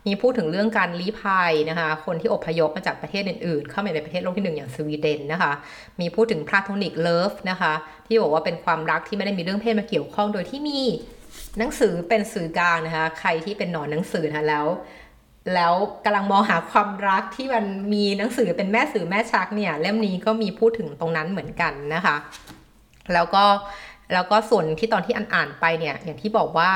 มีพูดถึงเรื่องการลี้ภัยนะคะ คนที่อพยพมาจากประเทศอื่นๆ เข้ามาในประเทศโลกที่หนึ่งอย่างสวีเดนนะคะ มีพูดถึง platonic love นะคะ ที่บอกว่าเป็นความรักที่ไม่ได้มีเรื่องเพศมาเกี่ยวข้องโดยที่มีหนังสือเป็นสื่อกลางนะคะ ใครที่เป็นหนอนหนังสือนะแล้ว แล้วกำลังมองหาความรักที่มันมีหนังสือเป็นแม่สื่อแม่ชักเนี่ยเล่มนี้ก็มีพูดถึงตรงนั้นเหมือนกันนะคะ แล้วก็แล้วก็ส่วนที่ตอนที่อ่านอ่านไปเนี่ยอย่างที่บอกว่า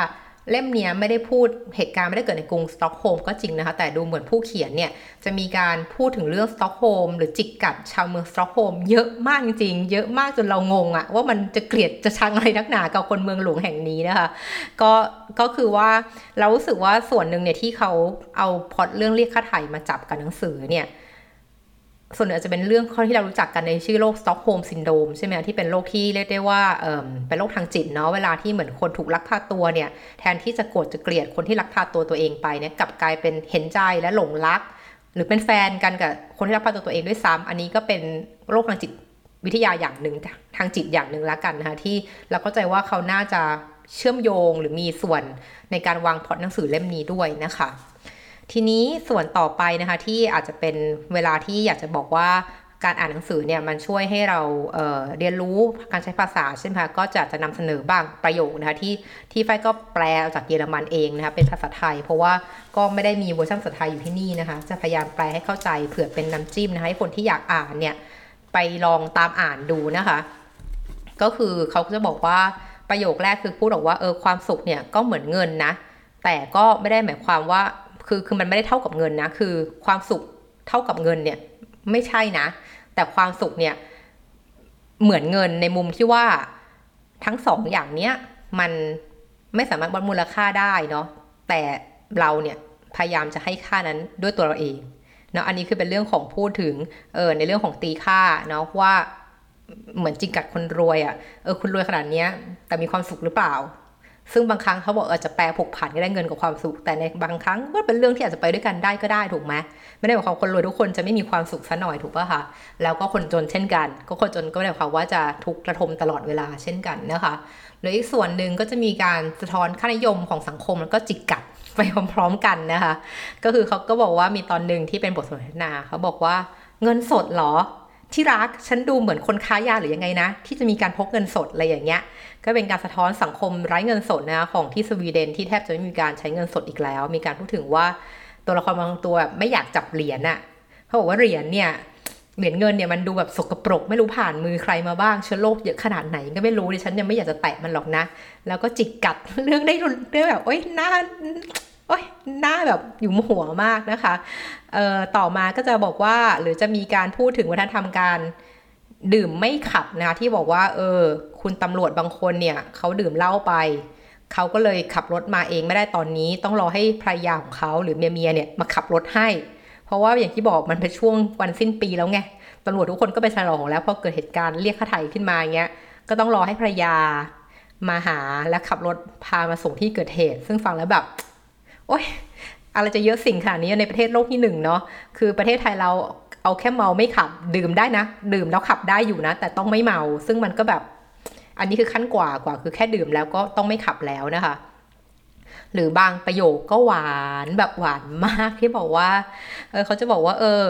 เล่มนี้ไม่ได้พูดเหตุการณ์ไม่ได้เกิดในกรุงสต็อกโฮล์มก็จริงนะคะ แต่ดูเหมือนผู้เขียนเนี่ยจะมีการพูดถึงเรื่องสต็อกโฮล์มหรือจิกกัดชาวเมืองสต็อกโฮล์มเยอะมากจริง เยอะมากจนเรางงอะว่ามันจะเกลียดจะชังอะไรนักหนากับคนเมืองหลวงแห่งนี้นะคะ ก็ก็คือว่าเรารู้สึกว่าส่วนหนึ่งเนี่ยที่เขาเอาพล็อตเรื่องเรียกค่าไถ่มาจับกับหนังสือเนี่ย ส่วนหนึ่งจะเป็นเรื่องข้อที่เรารู้จักกันในชื่อโรค Stockholm syndrome ใช่ไหมที่เป็นโรคที่เรียกได้ว่าเเป็นโรคทางจิตเนาะเวลาที่เหมือนคนถูกลักพาตัวเนี่ยแทนที่จะโกรธจะเกลียดคนที่ลักพาตัวตัวเองไปเนี่ยกลับกลายเป็นเห็นใจและหลงรัก หรือเป็นแฟนกันกับคนที่ลักพาตัวตัวเองด้วยซ้ำอันนี้ก็เป็นโรคทางจิตวิทยาอย่างหนึ่งทางจิตอย่างหนึ่งละกันนะคะที่เราเข้าใจว่าเขาน่าจะเชื่อมโยงหรือมีส่วนในการวางพอร์ตหนังสือเล่มนี้ด้วยนะคะ ทีนี้ส่วนต่อไปนะคะที่อาจจะเป็นเวลาที่อยากจะบอกว่าการอ่านหนังสือเนี่ยมันช่วยให้เราเเรียนรู้การใช้ภาษาใช่ไหมคะก็จะจะนำเสนอบางประโยคนะคะที่ที่ไฟก็แปลจากเยอรมันเองนะคะเป็นภาษาไทย เพราะว่าก็ไม่ได้มีเวอร์ชันภาษาไทยอยู่ที่นี่นะคะ จะพยายามแปลให้เข้าใจเผื่อเป็นน้ำจิ้มนะคะให้คนที่อยากอ่านเนี่ยไปลองตามอ่านดูนะคะ ก็คือเขาจะบอกว่าประโยคแรกคือพูดบอกว่าเออความสุขเนี่ยก็เหมือนเงินนะแต่ก็ไม่ได้หมายความว่า คือคือมันไม่ได้เท่ากับเงินนะ คือความสุขเท่ากับเงินเนี่ยไม่ใช่นะ แต่ความสุขเนี่ยเหมือนเงินในมุมที่ว่าทั้งสองอย่างเนี้ยมันไม่สามารถวัดมูลค่าได้เนาะแต่เราเนี่ยพยายามจะให้ค่านั้นด้วยตัวเราเองเนาะอันนี้คือเป็นเรื่องของพูดถึงเออในเรื่องของตีค่าเนาะว่าเหมือนจริงกัดคนรวยอะ่ะเออคุณรวยขนาดเนี้ยแต่มีความสุขหรือเปล่า ซึ่งบางครั้งเขาบอกอาจจะแปลผกผันก็ได้เงินกับความสุข แต่ในบางครั้งก็เป็นเรื่องที่อาจจะไปด้วยกันได้ก็ได้ถูกไหมไม่ได้หมายความคนรวยทุกคนจะไม่มีความสุขซะหน่อยถูกป่ะคะแล้วก็คนจนเช่นกัน ก็คนจนก็ไม่ได้หมายความว่าจะทุกข์ระทมตลอดเวลาเช่นกันนะคะหรืออีกส่วนหนึ่งก็จะมีการสะท้อนค่านิยมของสังคมแล้วก็จิกกัดไปพร้อมๆกันนะคะ ก็คือเขาก็บอกว่ามีตอนหนึ่งที่เป็นบทสนทนาเขาบอกว่าเงินสดหรอ ที่รักฉันดูเหมือนคนค้ายาหรือยังไงนะ ที่จะมีการพกเงินสดอะไรอย่างเงี้ย ก็เป็นการสะท้อนสังคมไร้เงินสดนะของที่สวีเดนที่แทบจะไม่มีการใช้เงินสดอีกแล้ว มีการพูดถึงว่าตัวละครบางตัวไม่อยากจับเหรียญน่ะเขาบอกว่าเหรียญเนี่ยเหรียญเงินเนี่ยมันดูแบบสกปรกไม่รู้ผ่านมือใครมาบ้างเชื้อโรคเยอะขนาดไหนก็ไม่รู้ดิฉันยังไม่อยากจะแตะมันหรอกนะ แล้วก็จิกกัดเรื่องได้ได้แบบโอ๊ยหน้า โอ๊ยหน้าแบบอยู่หัวมากนะคะเอ่อต่อมาก็จะบอกว่าหรือจะมีการพูดถึงวัฒนธรรมการดื่มไม่ขับนะที่บอกว่า เออ คุณตำรวจบางคนเนี่ยเขาดื่มเหล้าไปเขาก็เลยขับรถมาเองไม่ได้ตอนนี้ ต้องรอให้ภรรยาของเขาหรือเมียเมียเนี่ยมาขับรถให้ เพราะว่าอย่างที่บอกมันเป็นช่วงวันสิ้นปีแล้วไงตำรวจทุกคนก็ไปฉลองแล้วพอเกิดเหตุการณ์เรียกค่าไถ่ขึ้นมาเงี้ยก็ต้องรอให้ภรรยามาหาและขับรถพามาส่งที่เกิดเหตุ ซึ่งฟังแล้วแบบ โอ๊ยอะไรจะเยอะสิ่งขนาดนี้ในประเทศโลกที่หนึ่งเนาะคือประเทศไทยเราเอาแค่เมาไม่ขับ ดื่มได้นะ ดื่มแล้วขับได้อยู่นะ แต่ต้องไม่เมา ซึ่งมันก็แบบ อันนี้คือขั้นกว่ากว่าคือแค่ดื่มแล้วก็ต้องไม่ขับแล้วนะคะ หรือบางประโยคก็หวานแบบหวานมากที่บอกว่าเออเขาจะบอกว่า เออ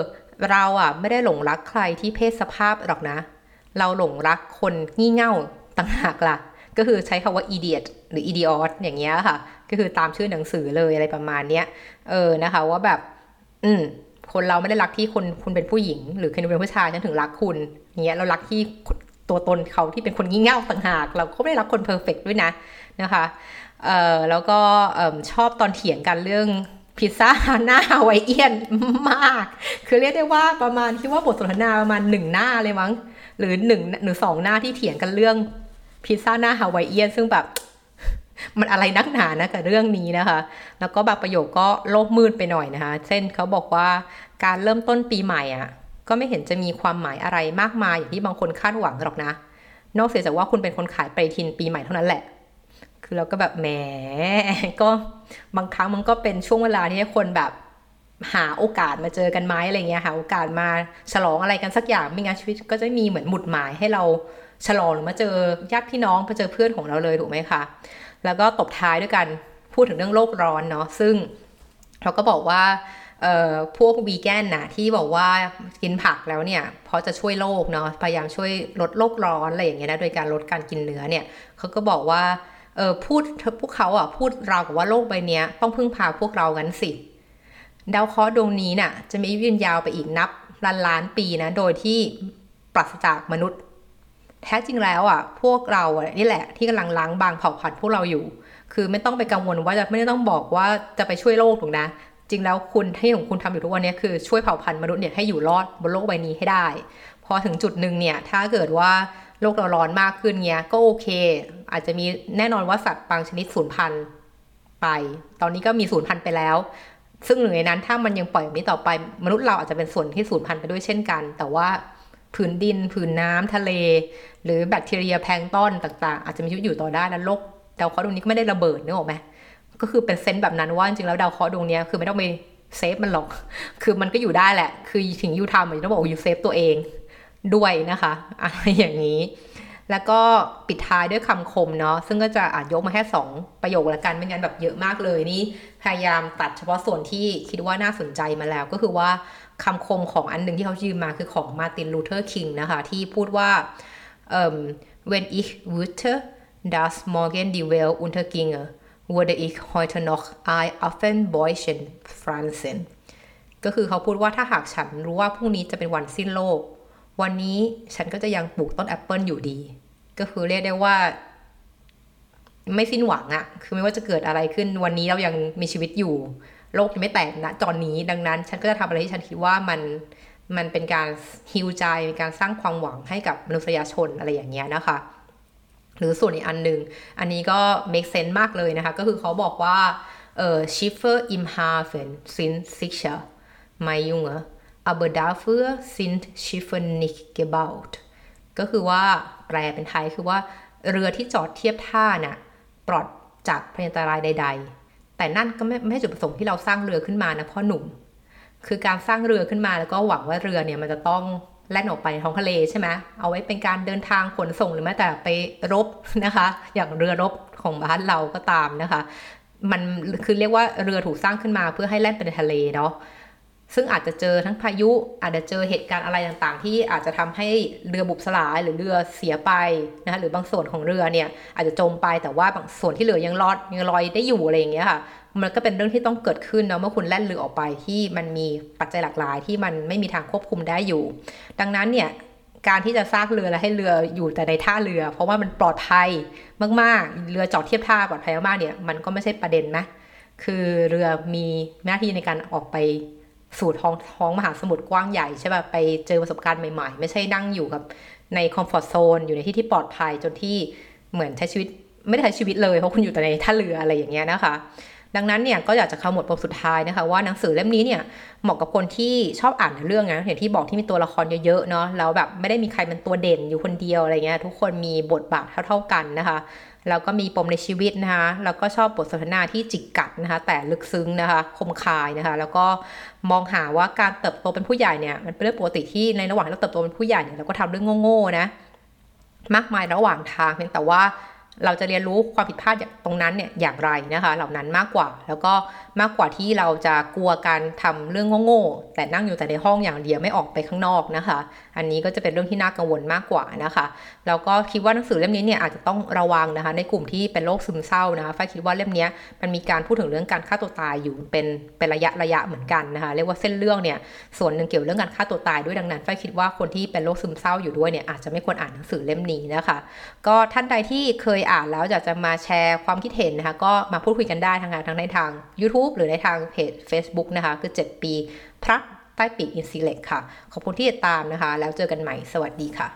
เราอะไม่ได้หลงรักใครที่เพศสภาพหรอกนะ เราหลงรักคนงี่เง่าต่างหากล่ะ ก็คือใช้คาว่า idiot รือ idiot อย่างเงี้ยค่ะ ก็คือตามชื่อหนังสือเลยอะไรประมาณเนี้ย เออนะคะ ว่าแบบ อืมคนเราไม่ได้รักที่คนคุณเป็นผู้หญิง หรือคุณเป็นผู้ชายฉันถึงรักคุณเงี้ยเรารักที่ตัวตนเขาที่เป็นคนงี่เง่าต่างหาก เราก็ไม่ได้รักคนเพอร์เฟกด้วยนะนะคะเอ่อแล้วก็ชอบตอนเถียงกันเรื่องพิซซ่าหน้าฮาวาเอียนมาก คือเรียกได้ว่าประมาณที่ว่าบทสนทนาประมาณหนึ่งหน้าเลยมั้ง หรือหนึ่งหรือสองหน้าที่เถียงกันเรื่องพิซซ่าหน้าฮาวายเอียนซึ่งแบบ มันอะไรนักหนานะกับเรื่องนี้นะคะ แล้วก็บางประโยคก็โลกมืดไปหน่อยนะคะ เช่นเขาบอกว่าการเริ่มต้นปีใหม่อะ่ะ ก็ไม่เห็นจะมีความหมายอะไรมากมายอย่างที่บางคนคาดหวังหรอกนะ นอกเสียจากว่าคุณเป็นคนขายปฏิทินปีใหม่เท่านั้นแหละ คือเราก็แบบแหมก็บางครั้งมันก็เป็นช่วงเวลาที่ให้คนแบบหาโอกาสมาเจอกันไหมอะไรเงี้ยหาโอกาสมาฉลองอะไรกันสักอย่างไม่งั้นชีวิตก็จะมีเหมือนหมุดหมายให้เราฉลองหรือมาเจอญาติพี่น้องมาเจอเพื่อนของเราเลยถูกไหมคะ แล้วก็ตบท้ายด้วยกันพูดถึงเรื่องโลกร้อนเนาะซึ่งเราก็บอกว่าพวกวีแกนนะที่บอกว่ากินผักแล้วเนี่ย เพราะจะช่วยโลกเนาะพยายามช่วยลดโลกร้อนอะไรอย่างเงี้ยนะโดยการลดการกินเนื้อเนี่ยเขาก็บอกว่าเออพูดพวกเขาอะพูดเรากับว่าโลกใบนี้ต้องพึ่งพาพวกเรางั้นสิ ดาวเคราะห์ดวงนี้น่ะจะมียืนยาวไปอีกนับล้านล้านปีนะโดยที่ปราศจากมนุษย์ แท้จริงแล้วอะพวกเราอะนี่แหละที่กำลังล้างบางเผ่าพันธุ์พวกเราอยู่ คือไม่ต้องไปกังวลว่าจะไม่ได้ต้องบอกว่าจะไปช่วยโลกถูกนะ จริงแล้วคุณที่ของคุณทำอยู่ทุกวันนี้คือช่วยเผ่าพันธุ์มนุษย์เนี่ยให้อยู่รอดบนโลกใบนี้ให้ได้ พอถึงจุดหนึ่งเนี่ยถ้าเกิดว่าโลกเราร้อนมากขึ้นเงี้ยก็โอเค อาจจะมีแน่นอนว่าสัตว์บางชนิดสูญพันธุ์ไป ตอนนี้ก็มีสูญพันธุ์ไปแล้ว ซึ่งหนึ่งในนั้นถ้ามันยังปล่อยแบบนี้ต่อไป มนุษย์เราอาจจะเป็นส่วนที่สูญพันธุ์ไปด้วยเช่นกัน แต่ว่า ผืนดิน ผืนน้ำทะเล หรือแบคทีเรียแพงต้นต่างๆ อาจจะมีชีวิตอยู่ต่อได้และโลกดาวเคราะห์ดวงนี้ก็ไม่ได้ระเบิดนึกออกไหมก็คือเป็นเซนต์แบบนั้นว่าจริงๆแล้วดาวเคราะห์ดวงนี้คือไม่ต้องไปsave มันหรอก คือมันก็อยู่ได้แหละ คือถึง you ทำมันต้องบอก you save ตัวเองด้วยนะคะอะไรอย่างนี้ แล้วก็ปิดท้ายด้วยคำคมเนาะ ซึ่งก็จะอาจยกมาแค่ 2 ประโยคละกัน ไม่งั้นแบบเยอะมากเลยนี่ พยายามตัดเฉพาะส่วนที่คิดว่าน่าสนใจมาแล้วก็คือว่า คำคมของอันหนึ่งที่เขายืมมาคือของมาตินลูเทอร์คิงนะคะ ที่พูดว่า Wenn ich wüsste, dass morgen die Welt unterginge würde ich heute noch ein Affenbäuschen pflanzen ก็คือเขาพูดว่าถ้าหากฉันรู้ว่าพรุ่งนี้จะเป็นวันสิ้นโลก วันนี้ฉันก็จะยังปลูกต้นแอปเปิลอยู่ดี ก็คือเรียกได้ว่า ไม่สิ้นหวังอะคือไม่ว่าจะเกิดอะไรขึ้นวันนี้เรายังมีชีวิตอยู่ โลกยังไม่แตกนะตอนนี้ดังนั้น ฉันก็จะทำอะไรที่ฉันคิดว่ามันมันเป็นการฮิวใจเป็นการสร้างความหวังให้กับมนุษยชนอะไรอย่างเงี้ยนะคะ หรือส่วนอีกอันหนึ่งอันนี้ก็ make sense มากเลยนะคะ ก็คือเขาบอกว่าเออ schiffer im Hafen sind sicher mein Junge aber dafür sind Schiffe nicht gebaut ก็คือว่าแปลเป็นไทยคือว่าเรือที่จอดเทียบท่าน่ะปลอดจากพยันตรายใด ๆ แต่นั่นก็ไม่ไม่ใช่จุดประสงค์ที่เราสร้างเรือขึ้นมานะพ่อหนุ่ม คือการสร้างเรือขึ้นมาแล้วก็หวังว่าเรือเนี่ยมันจะต้องแล่นออกไปท้องทะเลใช่ไหมเอาไว้เป็นการเดินทางขนส่งหรือแม้แต่ไปรบนะคะ อย่างเรือรบของบ้านเราก็ตามนะคะ มันคือเรียกว่าเรือถูกสร้างขึ้นมาเพื่อให้แล่นไปในทะเลเนาะ ซึ่งอาจจะเจอทั้งพายุ อาจจะเจอเหตุการณ์อะไรต่างๆ ที่อาจจะทำให้เรือบุบสลายหรือเรือเสียไปนะคะหรือบางส่วนของเรือเนี่ยอาจจะจมไปแต่ว่าบางส่วนที่เหลือยังรอดยังลอยได้อยู่อะไรอย่างเงี้ยค่ะมันก็เป็นเรื่องที่ต้องเกิดขึ้นเนาะเมื่อคุณแล่นเรือออกไปที่มันมีปัจจัยหลากหลายที่มันไม่มีทางควบคุมได้อยู่ ดังนั้นเนี่ยการที่จะสร้างเรือและให้เรืออยู่แต่ในท่าเรือ เพราะว่ามันปลอดภัยมากๆ เรือจอดเทียบท่าปลอดภัยมากๆเนี่ยมันก็ไม่ใช่ประเด็นนะคือเรือมีหน้าที่ในการออกไป สู่ท้องท้องมหาสมุทรกว้างใหญ่ใช่ป่ะไปเจอประสบการณ์ใหม่ๆ ไม่ใช่นั่งอยู่กับในคอมฟอร์ทโซนอยู่ในที่ที่ปลอดภัยจนที่เหมือนใช้ชีวิตไม่ได้ใช้ชีวิตเลย เพราะคุณอยู่แต่ในท่าเรืออะไรอย่างเงี้ยนะคะ ดังนั้นเนี่ยก็อยากจะข้าหมวดบทสุดท้ายนะคะ ว่าหนังสือเล่มนี้เนี่ยเหมาะกับคนที่ชอบอ่านเรื่องนะอย่างที่บอกที่มีตัวละครเยอะๆเนาะแล้วแบบไม่ได้มีใครเป็นตัวเด่นอยู่คนเดียวอะไรเงี้ยทุกคนมีบทบาทเท่า ๆกันนะคะ แล้วก็มีปมในชีวิตนะคะแล้วก็ชอบบทสนทนาที่จิกกัดนะคะแต่ลึกซึ้งนะคะคมคายนะคะแล้วก็มองหาว่าการเติบโตเป็นผู้ใหญ่เนี่ยมันเป็นเรื่องปกติที่ในระหว่างที่เราเติบโตเป็นผู้ใหญ่เนี่ยเราก็ทำเรื่องโง่ๆนะมากมายระหว่างทางเพียงแต่ว่าเราจะเรียนรู้ความผิดพลาดตรงนั้นเนี่ยอย่างไรนะคะ เหล่านั้นมากกว่าแล้วก็ มากกว่าที่เราจะกลัวการทำเรื่องโง่ๆแต่นั่งอยู่แต่ในห้องอย่างเดียวไม่ออกไปข้างนอกนะคะ อันนี้ก็จะเป็นเรื่องที่น่ากังวลมากกว่านะคะแล้วก็คิดว่าหนังสือเล่มนี้เนี่ยอาจจะต้องระวังนะคะ ในกลุ่มที่เป็นโรคซึมเศร้านะคะฝ้ายคิดว่าเล่มนี้มันมีการพูดถึงเรื่องการฆ่าตัวตายอยู่เป็นเป็นระยะระยะเหมือนกันนะคะ เรียกว่าเส้นเรื่องเนี่ยส่วนหนึ่งเกี่ยวเรื่องการฆ่าตัวตายด้วยดังนั้นฝ้ายคิดว่าคนที่เป็นโรคซึมเศร้าอยู่ด้วยเนี่ยอาจจะไม่ควรอ่านหนังสือเล่มนี้นะคะ ก็ท่านใดที่เคยอ่านแล้วอยากจะมาแชร์ความคิดเห็นนะคะก็มาพูดคุยกันได้ทางทางในทาง YouTube หรือในทางเพจ Facebook นะคะ คือ 7 ปี พระใต้ปีกอินซิเล็กค่ะ ขอบคุณที่ติดตามนะคะ แล้วเจอกันใหม่ สวัสดีค่ะ